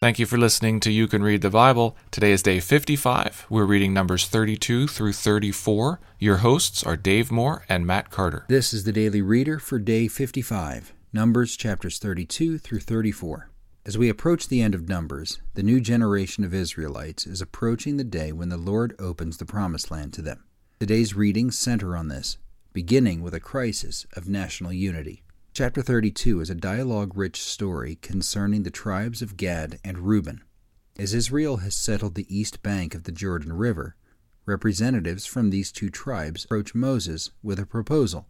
Thank you for listening to You Can Read the Bible. Today is day 55. We're reading Numbers 32 through 34. Your hosts are Dave Moore and Matt Carter. This is the Daily Reader for day 55, Numbers chapters 32 through 34. As we approach the end of Numbers, the new generation of Israelites is approaching the day when the Lord opens the Promised Land to them. Today's readings center on this, beginning with a crisis of national unity. Chapter 32 is a dialogue rich story concerning the tribes of Gad and Reuben. As Israel has settled the east bank of the Jordan River, representatives from these two tribes approach Moses with a proposal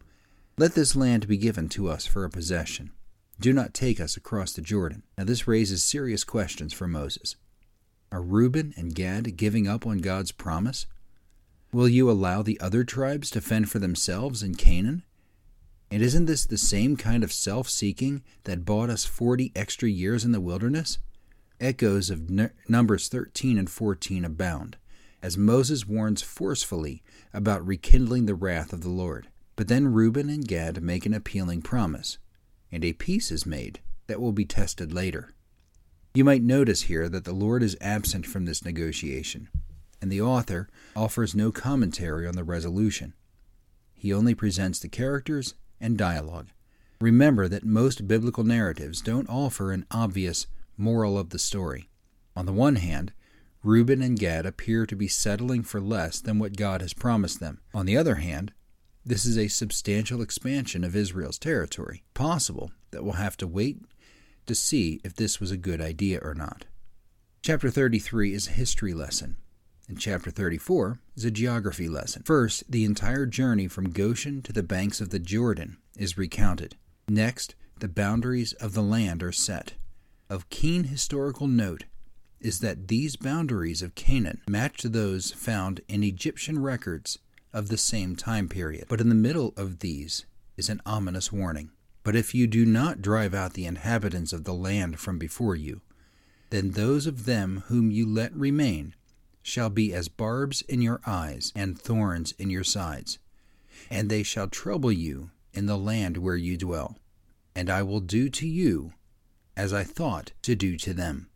Let this land be given to us for a possession. Do not take us across the Jordan. Now, this raises serious questions for Moses. Are Reuben and Gad giving up on God's promise? Will you allow the other tribes to fend for themselves in Canaan? And isn't this the same kind of self seeking that bought us 40 extra years in the wilderness? Echoes of Numbers 13 and 14 abound, as Moses warns forcefully about rekindling the wrath of the Lord. But then Reuben and Gad make an appealing promise, and a peace is made that will be tested later. You might notice here that the Lord is absent from this negotiation, and the author offers no commentary on the resolution. He only presents the characters and dialogue. Remember that most biblical narratives don't offer an obvious moral of the story. On the one hand, Reuben and Gad appear to be settling for less than what God has promised them. On the other hand, this is a substantial expansion of Israel's territory. Possible that we'll have to wait to see if this was a good idea or not. Chapter 33 is a history lesson and chapter 34 is a geography lesson. First, the entire journey from Goshen to the banks of the Jordan is recounted. Next, the boundaries of the land are set. Of keen historical note is that these boundaries of Canaan match those found in Egyptian records of the same time period. But in the middle of these is an ominous warning. But if you do not drive out the inhabitants of the land from before you, then those of them whom you let remain shall be as barbs in your eyes and thorns in your sides, and they shall trouble you in the land where you dwell. And I will do to you as I thought to do to them.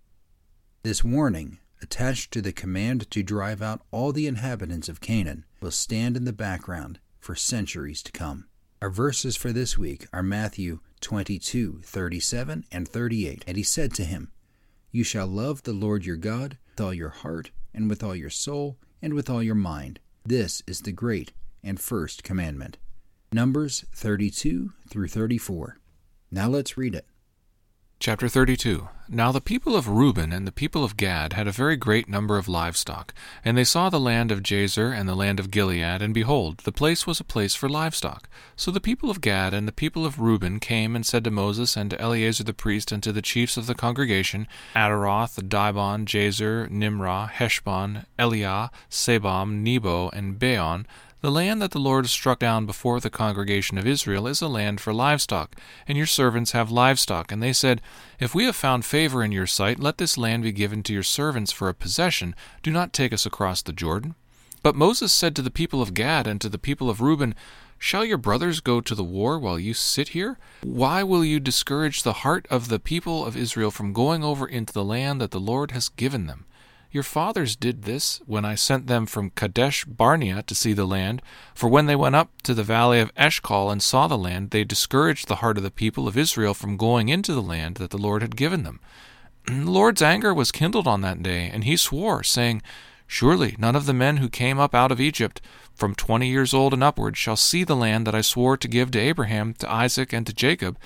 This warning, attached to the command to drive out all the inhabitants of Canaan, will stand in the background for centuries to come. Our verses for this week are Matthew 22, 37, and 38. And he said to him, You shall love the Lord your God with all your heart and with all your soul, and with all your mind. This is the great and first commandment. Numbers 32 through 34. Now let's read it. Chapter 32 Now the people of Reuben and the people of Gad had a very great number of livestock, and they saw the land of Jazer and the land of Gilead, and behold, the place was a place for livestock. So the people of Gad and the people of Reuben came and said to Moses and to Eleazar the priest and to the chiefs of the congregation, Ataroth, Dibon, Jazer, Nimrah, Heshbon, Elealeh, Sebam, Nebo, and Beon, the land that the Lord struck down before the congregation of Israel is a land for livestock, and your servants have livestock. And they said, If we have found favor in your sight, let this land be given to your servants for a possession. Do not take us across the Jordan. But Moses said to the people of Gad and to the people of Reuben, Shall your brothers go to the war while you sit here? Why will you discourage the heart of the people of Israel from going over into the land that the Lord has given them? Your fathers did this when I sent them from Kadesh Barnea to see the land. For when they went up to the valley of Eshcol and saw the land, they discouraged the heart of the people of Israel from going into the land that the Lord had given them. the Lord's anger was kindled on that day, and he swore, saying, Surely none of the men who came up out of Egypt from twenty years old and upward shall see the land that I swore to give to Abraham, to Isaac, and to Jacob,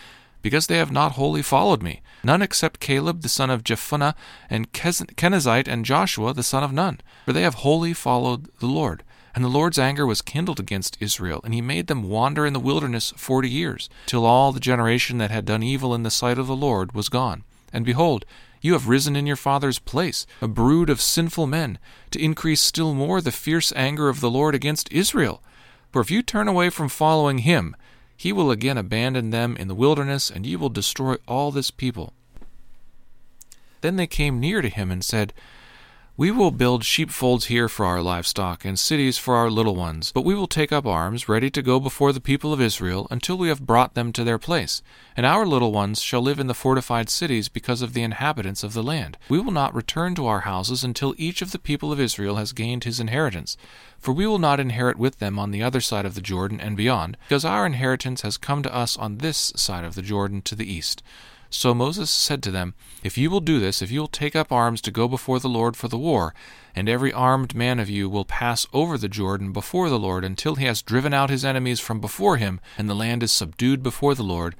because they have not wholly followed me, none except Caleb the son of Jephunneh, and Kenizzite, and Joshua the son of Nun, for they have wholly followed the Lord. And the Lord's anger was kindled against Israel, and he made them wander in the wilderness forty years, till all the generation that had done evil in the sight of the Lord was gone. And behold, you have risen in your father's place, a brood of sinful men, to increase still more the fierce anger of the Lord against Israel. For if you turn away from following him, he will again abandon them in the wilderness, and ye will destroy all this people. Then they came near to him and said, We will build sheepfolds here for our livestock, and cities for our little ones. But we will take up arms, ready to go before the people of Israel, until we have brought them to their place. And our little ones shall live in the fortified cities because of the inhabitants of the land. We will not return to our houses until each of the people of Israel has gained his inheritance. For we will not inherit with them on the other side of the Jordan and beyond, because our inheritance has come to us on this side of the Jordan to the east. So Moses said to them, If you will do this, if you will take up arms to go before the Lord for the war, and every armed man of you will pass over the Jordan before the Lord until he has driven out his enemies from before him, and the land is subdued before the Lord,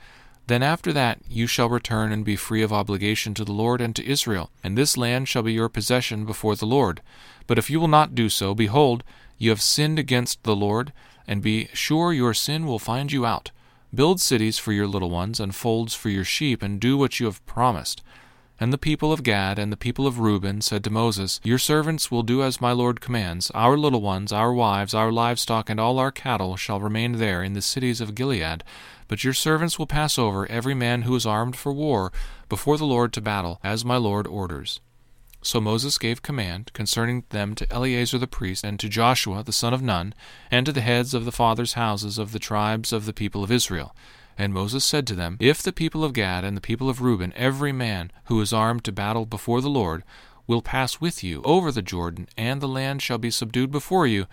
then after that you shall return and be free of obligation to the Lord and to Israel, and this land shall be your possession before the Lord. But if you will not do so, behold, you have sinned against the Lord, and be sure your sin will find you out. Build cities for your little ones, and folds for your sheep, and do what you have promised. And the people of Gad and the people of Reuben said to Moses, Your servants will do as my Lord commands. Our little ones, our wives, our livestock, and all our cattle shall remain there in the cities of Gilead. But your servants will pass over, every man who is armed for war, before the Lord to battle, as my Lord orders. So Moses gave command concerning them to Eleazar the priest, and to Joshua the son of Nun, and to the heads of the fathers' houses of the tribes of the people of Israel. And Moses said to them, If the people of Gad and the people of Reuben, every man who is armed to battle before the Lord, will pass with you over the Jordan, and the land shall be subdued before you,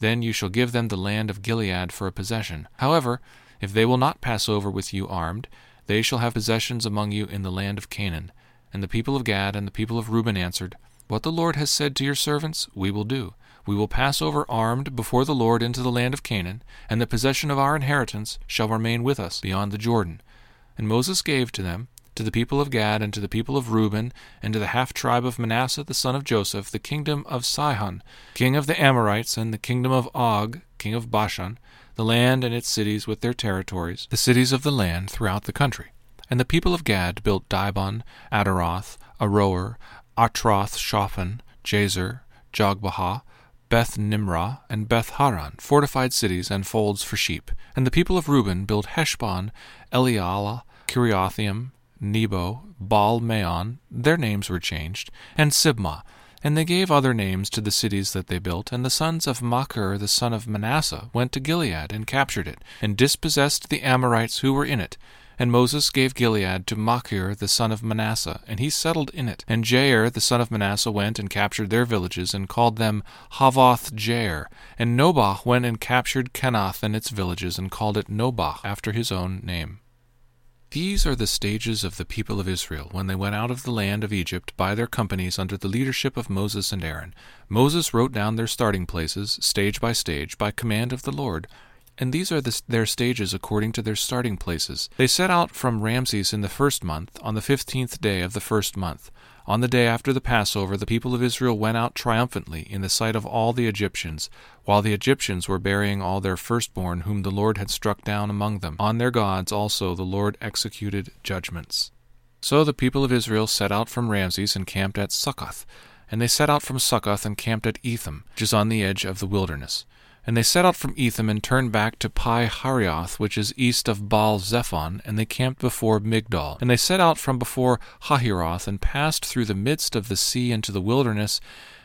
then you shall give them the land of Gilead for a possession. However, if they will not pass over with you armed, they shall have possessions among you in the land of Canaan. And the people of Gad and the people of Reuben answered, What the Lord has said to your servants, we will do. We will pass over armed before the Lord into the land of Canaan, and the possession of our inheritance shall remain with us beyond the Jordan. And Moses gave to them, to the people of Gad, and to the people of Reuben, and to the half tribe of Manasseh the son of Joseph, the kingdom of Sihon, king of the Amorites, and the kingdom of Og, king of Bashan, the land and its cities with their territories, the cities of the land throughout the country. And the people of Gad built Dibon, Ataroth, Aroer, Atroth Shophan, Jazer, Jogbehah, Beth Nimrah, and Beth Haran, fortified cities and folds for sheep. And the people of Reuben built Heshbon, Elealeh, Kiriathaim, Nebo, Baal Meon, their names were changed, and Sibmah. And they gave other names to the cities that they built, and the sons of Machir the son of Manasseh went to Gilead and captured it, and dispossessed the Amorites who were in it, and Moses gave Gilead to Machir the son of Manasseh, and he settled in it. And Jair the son of Manasseh went and captured their villages, and called them Havoth Jair. And Nobah went and captured Kenath and its villages, and called it Nobah, after his own name. These are the stages of the people of Israel when they went out of the land of Egypt by their companies under the leadership of Moses and Aaron. Moses wrote down their starting places, stage by stage, by command of the Lord and these are the, their stages according to their starting places. They set out from Ramses in the first month, on the fifteenth day of the first month. On the day after the Passover, the people of Israel went out triumphantly in the sight of all the Egyptians, while the Egyptians were burying all their firstborn whom the Lord had struck down among them. On their gods also the Lord executed judgments. So the people of Israel set out from Ramses and camped at Succoth. And they set out from Succoth and camped at Etham, which is on the edge of the wilderness. And they set out from Etham and turned back to Pi Hahiroth, which is east of Baal Zephon, and they camped before Migdol. And they set out from before Hahiroth and passed through the midst of the sea into the wilderness,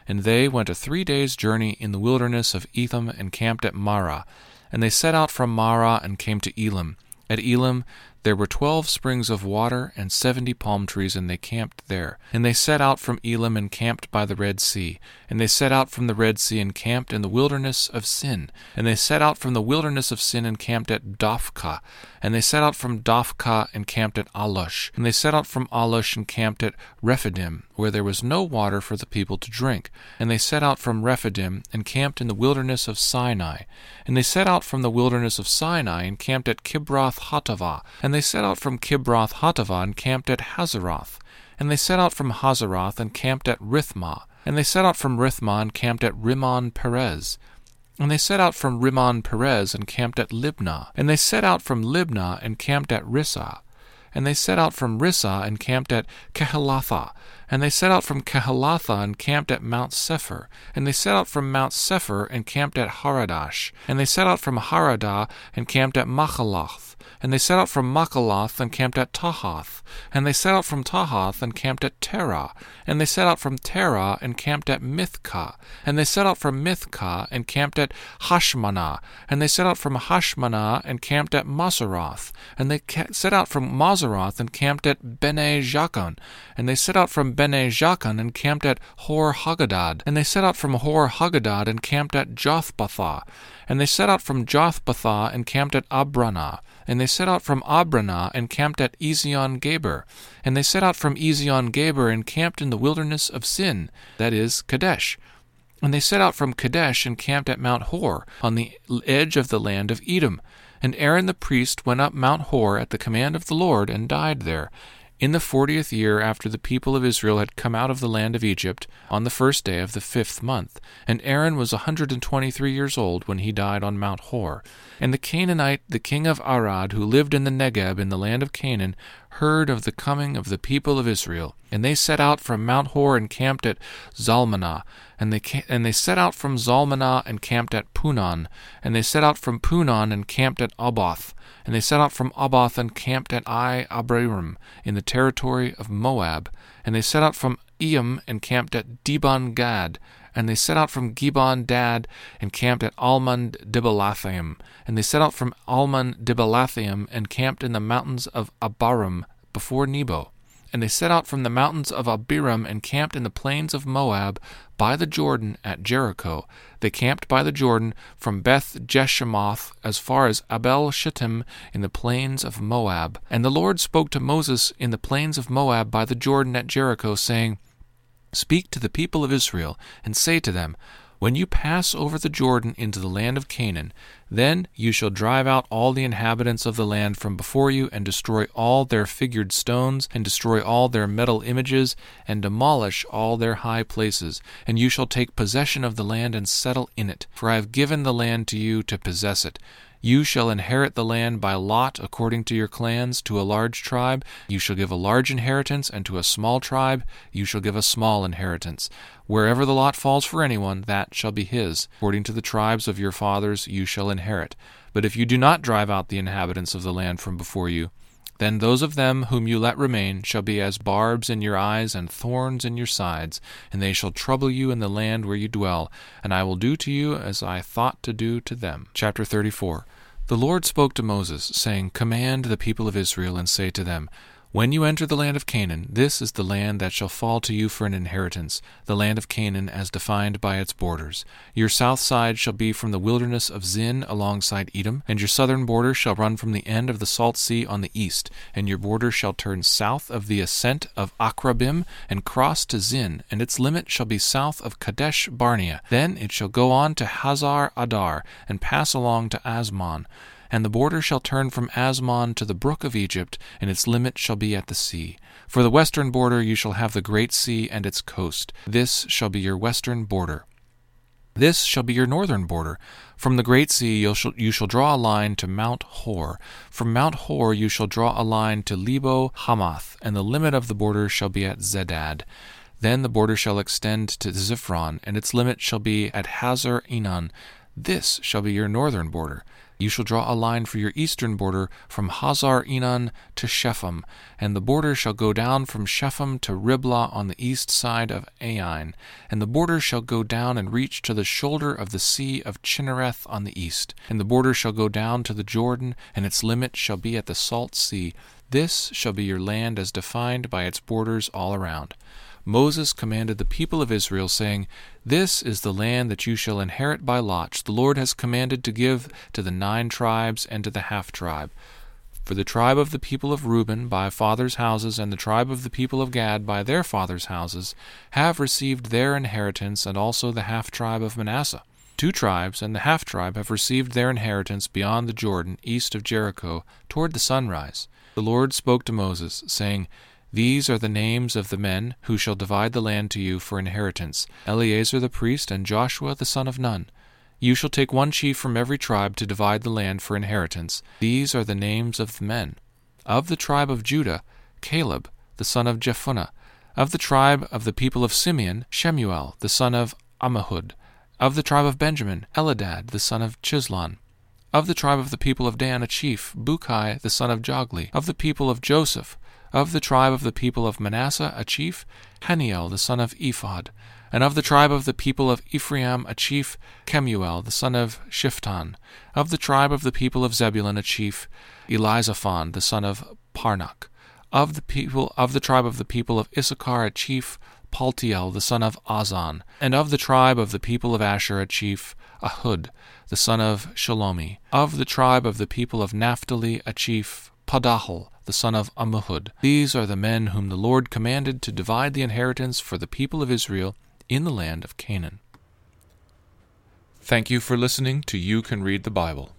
and they went a three days' journey in the wilderness of Etham and camped at Marah. And they set out from Marah and came to Elim. At Elim there were twelve springs of water and seventy palm trees, and they camped there. And they set out from Elim and camped by the Red Sea. And they set out from the Red Sea and camped in the wilderness of Sin. And they set out from the wilderness of Sin and camped at Dophkah. And they set out from Dophkah and camped at Alush. And they set out from Alush and camped at Rephidim, where there was no water for the people to drink. And they set out from Rephidim and camped in the wilderness of Sinai. And they set out from the wilderness of Sinai and camped at Kibroth Hattaavah. And they set out from Kibroth Hattaavah and camped at Hazeroth. And they set out from Hazeroth and camped at Rithmah. And they set out from Rithmah and camped at Rimmon Perez. And they set out from Rimmon Perez and camped at Libnah. And they set out from Libnah and camped at Rissah. And they set out from Rissah and camped at Kehelathah. And they set out from Kehelathah and camped at Mount Shepher. And they set out from Mount Shepher and camped at Haradah. And they set out from Haradah and camped at Makheloth. And they set out from Makheloth and camped at Tahath. And they set out from Tahath and camped at Terah. And they set out from Terah and camped at Mithkah. And they set out from Mithkah and camped at Hashmonah. And they set out from Hashmonah and camped at Moseroth. And they set out from Moseroth and camped at Bene Jaakan. And they set out from Bene Jaakan and camped at Hor Haggidgad. And they set out from Hor Haggidgad and camped at Jotbathah. And they set out from Jotbathah and camped at Abronah. And they set out from Abronah and camped at Ezion Geber. And they set out from Ezion Geber and camped in the wilderness of Zin, that is, Kadesh. And they set out from Kadesh and camped at Mount Hor, on the edge of the land of Edom. And Aaron the priest went up Mount Hor at the command of the Lord, and died there. In the fortieth year after the people of Israel had come out of the land of Egypt, on the first day of the fifth month, and Aaron was a hundred and twenty three years old when he died on Mount Hor. And the Canaanite, the king of Arad, who lived in the Negeb in the land of Canaan, heard of the coming of the people of Israel. And they set out from Mount Hor and camped at Zalmonah. And they, and they set out from Zalmonah and camped at Punon. And they set out from Punon and camped at Oboth. And they set out from Oboth and camped at Iye Abarim in the territory of Moab. And they set out from Iyim and camped at Dibon Gad. And they set out from Gibbon Dad and camped at Almon Dibelathaim. And they set out from Almon Dibelathaim and camped in the mountains of Abarim before Nebo. And they set out from the mountains of Abarim and camped in the plains of Moab by the Jordan at Jericho. They camped by the Jordan from Beth Jeshimoth as far as Abel Shittim in the plains of Moab. And the Lord spoke to Moses in the plains of Moab by the Jordan at Jericho, saying, Speak to the people of Israel, and say to them, When you pass over the Jordan into the land of Canaan, then you shall drive out all the inhabitants of the land from before you, and destroy all their figured stones, and destroy all their metal images, and demolish all their high places. And you shall take possession of the land and settle in it, for I have given the land to you to possess it. You shall inherit the land by lot according to your clans. To a large tribe you shall give a large inheritance, and to a small tribe you shall give a small inheritance. Wherever the lot falls for anyone, that shall be his. According to the tribes of your fathers you shall inherit. But if you do not drive out the inhabitants of the land from before you, then those of them whom you let remain shall be as barbs in your eyes and thorns in your sides, and they shall trouble you in the land where you dwell, and I will do to you as I thought to do to them. Chapter 34 The Lord spoke to Moses, saying, Command the people of Israel, and say to them, when you enter the land of Canaan, this is the land that shall fall to you for an inheritance, the land of Canaan as defined by its borders. Your south side shall be from the wilderness of Zin alongside Edom, and your southern border shall run from the end of the salt sea on the east, and your border shall turn south of the ascent of Akrabim and cross to Zin, and its limit shall be south of Kadesh Barnea. Then it shall go on to Hazar Adar, and pass along to Azmon. And the border shall turn from Azmon to the brook of Egypt, and its limit shall be at the sea. For the western border you shall have the great sea and its coast. This shall be your western border. This shall be your northern border. From the great sea you shall, you shall draw a line to Mount Hor. From Mount Hor you shall draw a line to Lebo Hamath, and the limit of the border shall be at Zedad. Then the border shall extend to Ziphron, and its limit shall be at Hazar Enan. This shall be your northern border. You shall draw a line for your eastern border from Hazar Enan to Shepham, and the border shall go down from Shepham to Riblah on the east side of Ain, and the border shall go down and reach to the shoulder of the sea of Chinnereth on the east, and the border shall go down to the Jordan, and its limit shall be at the salt sea. This shall be your land as defined by its borders all around. Moses commanded the people of Israel, saying, This is the land that you shall inherit by lot. The Lord has commanded to give to the nine tribes and to the half tribe. For the tribe of the people of Reuben by fathers' houses, and the tribe of the people of Gad by their fathers' houses, have received their inheritance, and also the half tribe of Manasseh. Two tribes and the half tribe have received their inheritance beyond the Jordan, east of Jericho, toward the sunrise. The Lord spoke to Moses, saying, these are the names of the men who shall divide the land to you for inheritance Eleazar the priest and Joshua the son of Nun. You shall take one chief from every tribe to divide the land for inheritance. These are the names of the men Of the tribe of Judah, Caleb, the son of Jephunneh. Of the tribe of the people of Simeon, Shemuel, the son of Ammihud. Of the tribe of Benjamin, Elidad, the son of Chislon. Of the tribe of the people of Dan, a chief, Bukki, the son of Jogli. Of the people of Joseph. Of the tribe of the people of Manasseh, a chief, Hanniel, the son of Ephod. And of the tribe of the people of Ephraim, a chief, Kemuel, the son of Shiphtan. Of the tribe of the people of Zebulun, a chief, Elizaphan, the son of Parnach. Of the people of the tribe of the people of Issachar, a chief, Paltiel, the son of Azzan. And of the tribe of the people of Asher, a chief, Ahud, the son of Shelomi. Of the tribe of the people of Naphtali, a chief, Pedahel, the son of Ammihud. These are the men whom the Lord commanded to divide the inheritance for the people of Israel in the land of Canaan. Thank you for listening to You Can Read the Bible.